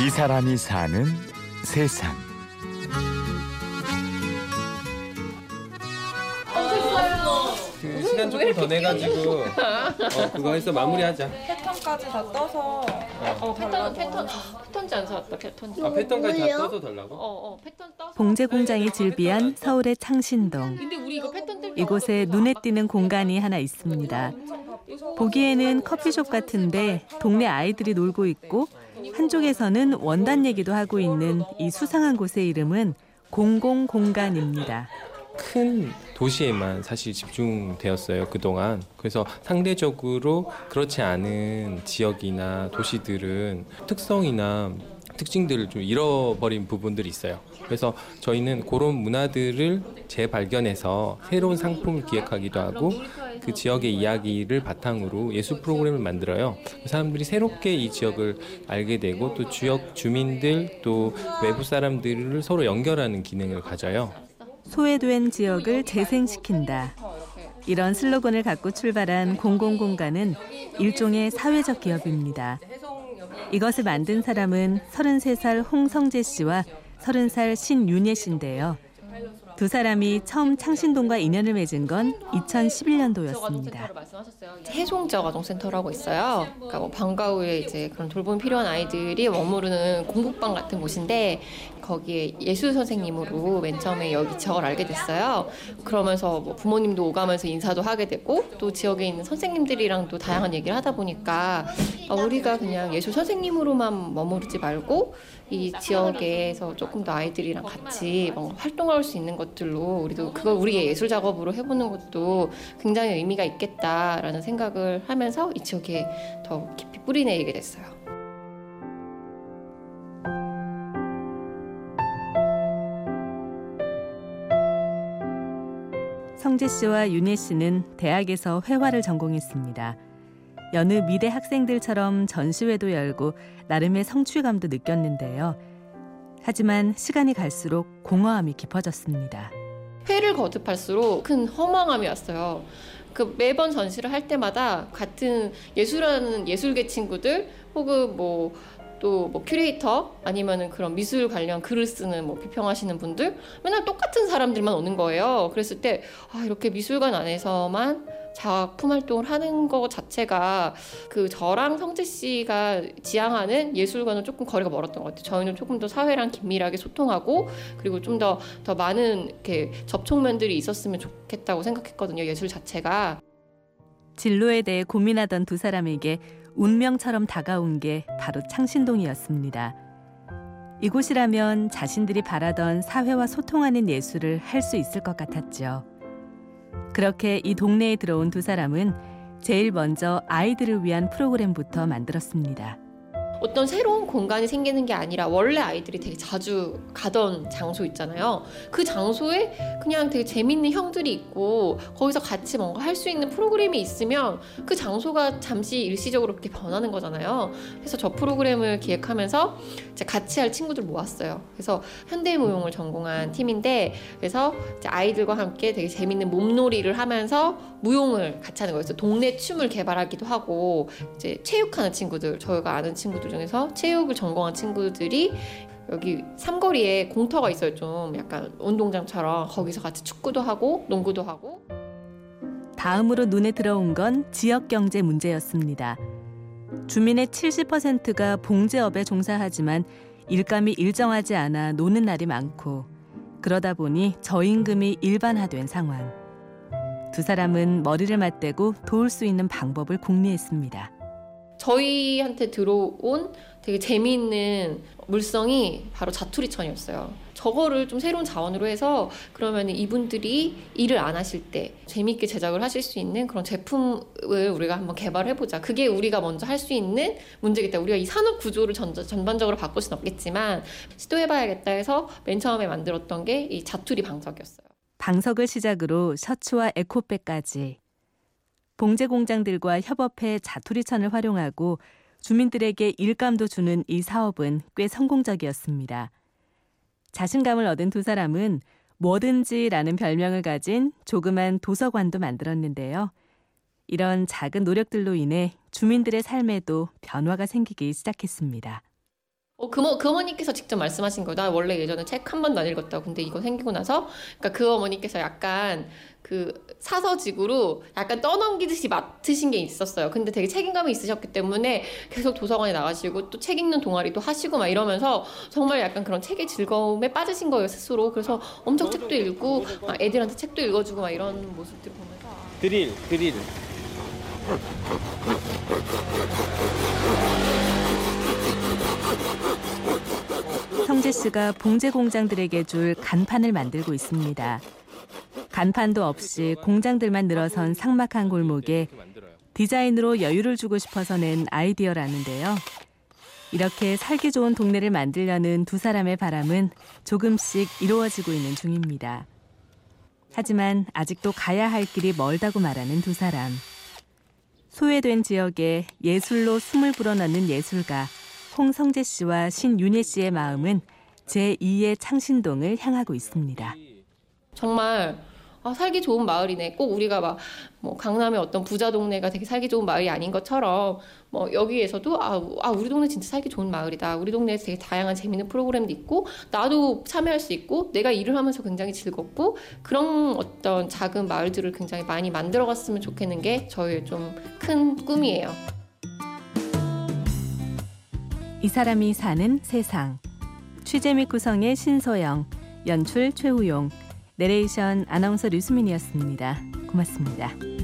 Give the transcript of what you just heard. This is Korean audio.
이 사람이 사는 세상. 그 시간 조금 더 내가지고 어, 그거 해서 마무리하자. 패턴까지 다 떠서 어 패턴 패턴 아, 패턴지 안 사왔다 패턴지. 아 패턴까지 다 떠서 달라고? 어 어 패턴 떠서. 봉제 공장이 즐비한 서울의 창신동. 근데 우리 이거 패턴 뜰 이곳에 눈에 띄는 공간이 하나 있습니다. 보기에는 커피숍 같은데 동네 아이들이 놀고 있고 한쪽에서는 원단 얘기도 하고 있는 이 수상한 곳의 이름은 공공 공간입니다. 큰 도시에만 사실 집중되었어요 그동안 그래서 상대적으로 그렇지 않은 지역이나 도시들은 특성이나 특징들을 좀 잃어버린 부분들이 있어요 그래서 저희는 그런 문화들을 재발견해서 새로운 상품을 기획하기도 하고 그 지역의 이야기를 바탕으로 예술 프로그램을 만들어요 사람들이 새롭게 이 지역을 알게 되고 또 지역 주민들 또 외부 사람들을 서로 연결하는 기능을 가져요 소외된 지역을 재생시킨다. 이런 슬로건을 갖고 출발한 공공공간은 일종의 사회적 기업입니다. 이것을 만든 사람은 33살 홍성재 씨와 30살 신윤예 씨인데요. 두 사람이 처음 창신동과 인연을 맺은 건 2011년도였습니다. 해송지역 아동센터라고 있어요. 그러니까 뭐 방과 후에 이제 그런 돌봄이 필요한 아이들이 머무르는 공부방 같은 곳인데 거기에 예술 선생님으로 맨 처음에 여기 지역을 알게 됐어요. 그러면서 뭐 부모님도 오가면서 인사도 하게 되고 또 지역에 있는 선생님들이랑도 다양한 얘기를 하다 보니까 아, 우리가 그냥 예술 선생님으로만 머무르지 말고 이 지역에서 조금 더 아이들이랑 같이 뭔가 활동할 수 있는 것 들로 우리도 그걸 우리의 예술 작업으로 해보는 것도 굉장히 의미가 있겠다라는 생각을 하면서 이 지역에 더 깊이 뿌리내리게 됐어요. 성재 씨와 윤예 씨는 대학에서 회화를 전공했습니다. 여느 미대 학생들처럼 전시회도 열고 나름의 성취감도 느꼈는데요. 하지만 시간이 갈수록 공허함이 깊어졌습니다. 회를 거듭할수록 큰 허망함이 왔어요. 그 매번 전시를 할 때마다 같은 예술하는 예술계 친구들 혹은 뭐 또뭐 큐레이터 아니면은 그런 미술 관련 글을 쓰는 뭐 비평하시는 분들 맨날 똑같은 사람들만 오는 거예요. 그랬을 때 아, 이렇게 미술관 안에서만 작품 활동을 하는 것 자체가 그 저랑 성재 씨가 지향하는 예술과는 조금 거리가 멀었던 것 같아요. 저희는 조금 더 사회랑 긴밀하게 소통하고 그리고 좀더더 많은 이렇게 접촉면들이 있었으면 좋겠다고 생각했거든요. 예술 자체가. 진로에 대해 고민하던 두 사람에게 운명처럼 다가온 게 바로 창신동이었습니다. 이곳이라면 자신들이 바라던 사회와 소통하는 예술을 할 수 있을 것 같았죠. 그렇게 이 동네에 들어온 두 사람은 제일 먼저 아이들을 위한 프로그램부터 만들었습니다. 어떤 새로운 공간이 생기는 게 아니라 원래 아이들이 되게 자주 가던 장소 있잖아요. 그 장소에 그냥 되게 재밌는 형들이 있고 거기서 같이 뭔가 할 수 있는 프로그램이 있으면 그 장소가 잠시 일시적으로 그렇게 변하는 거잖아요. 그래서 저 프로그램을 기획하면서 같이 할 친구들 모았어요. 그래서 현대무용을 전공한 팀인데 그래서 아이들과 함께 되게 재밌는 몸놀이를 하면서 무용을 같이 하는 거였어요. 동네 춤을 개발하기도 하고 이제 체육하는 친구들 저희가 아는 친구들 중에서 체육을 전공한 친구들이 여기 삼거리에 공터가 있어요. 좀 약간 운동장처럼 거기서 같이 축구도 하고 농구도 하고. 다음으로 눈에 들어온 건 지역 경제 문제였습니다. 주민의 70%가 봉제업에 종사하지만 일감이 일정하지 않아 노는 날이 많고 그러다 보니 저임금이 일반화된 상황. 두 사람은 머리를 맞대고 도울 수 있는 방법을 궁리했습니다. 저희한테 들어온 되게 재미있는 물성이 바로 자투리천이었어요. 저거를 좀 새로운 자원으로 해서 그러면 이분들이 일을 안 하실 때 재미있게 제작을 하실 수 있는 그런 제품을 우리가 한번 개발해보자. 그게 우리가 먼저 할 수 있는 문제겠다. 우리가 이 산업 구조를 전, 전반적으로 바꿀 수는 없겠지만 시도해봐야겠다 해서 맨 처음에 만들었던 게 이 자투리 방석이었어요. 방석을 시작으로 셔츠와 에코백까지 봉제 공장들과 협업해 자투리천을 활용하고 주민들에게 일감도 주는 이 사업은 꽤 성공적이었습니다. 자신감을 얻은 두 사람은 뭐든지라는 별명을 가진 조그만 도서관도 만들었는데요. 이런 작은 노력들로 인해 주민들의 삶에도 변화가 생기기 시작했습니다. 어, 그, 어, 그 어머니께서 직접 말씀하신 거예요. 나 원래 예전에 책 한 번도 안 읽었다고. 근데 이거 생기고 나서, 그러니까 그 어머니께서 약간 그 사서직으로 약간 떠넘기듯이 맡으신 게 있었어요. 근데 되게 책임감이 있으셨기 때문에 계속 도서관에 나가시고 또 책 읽는 동아리도 하시고 막 이러면서 정말 약간 그런 책의 즐거움에 빠지신 거예요, 스스로. 그래서 엄청 책도 읽고, 막 애들한테 책도 읽어주고 막 이런 모습들 보면서. 아, 드릴 드릴 성재 씨가 봉제 공장들에게 줄 간판을 만들고 있습니다. 간판도 없이 공장들만 늘어선 삭막한 골목에. 디자인으로 여유를 주고 싶어서 낸 아이디어라는데요. 이렇게 살기 좋은 동네를 만들려는 두 사람의 바람은 조금씩 이루어지고 있는 중입니다. 하지만 아직도 가야 할 길이 멀다고 말하는 두 사람. 소외된 지역에 예술로 숨을 불어넣는 예술가 홍성재 씨와 신윤혜 씨의 마음은 제2의 창신동을 향하고 있습니다. 정말 아, 살기 좋은 마을이네. 꼭 우리가 막 뭐 강남의 어떤 부자 동네가 되게 살기 좋은 마을이 아닌 것처럼 뭐 여기에서도 아, 우- 아 우리 동네 진짜 살기 좋은 마을이다. 우리 동네에서 되게 다양한 재밌는 프로그램도 있고 나도 참여할 수 있고 내가 일을 하면서 굉장히 즐겁고 그런 어떤 작은 마을들을 굉장히 많이 만들어갔으면 좋겠는 게 저의 좀 큰 꿈이에요. 이 사람이 사는 세상. 취재 및 구성의 신소영, 연출 최우용, 내레이션 아나운서 류수민이었습니다. 고맙습니다.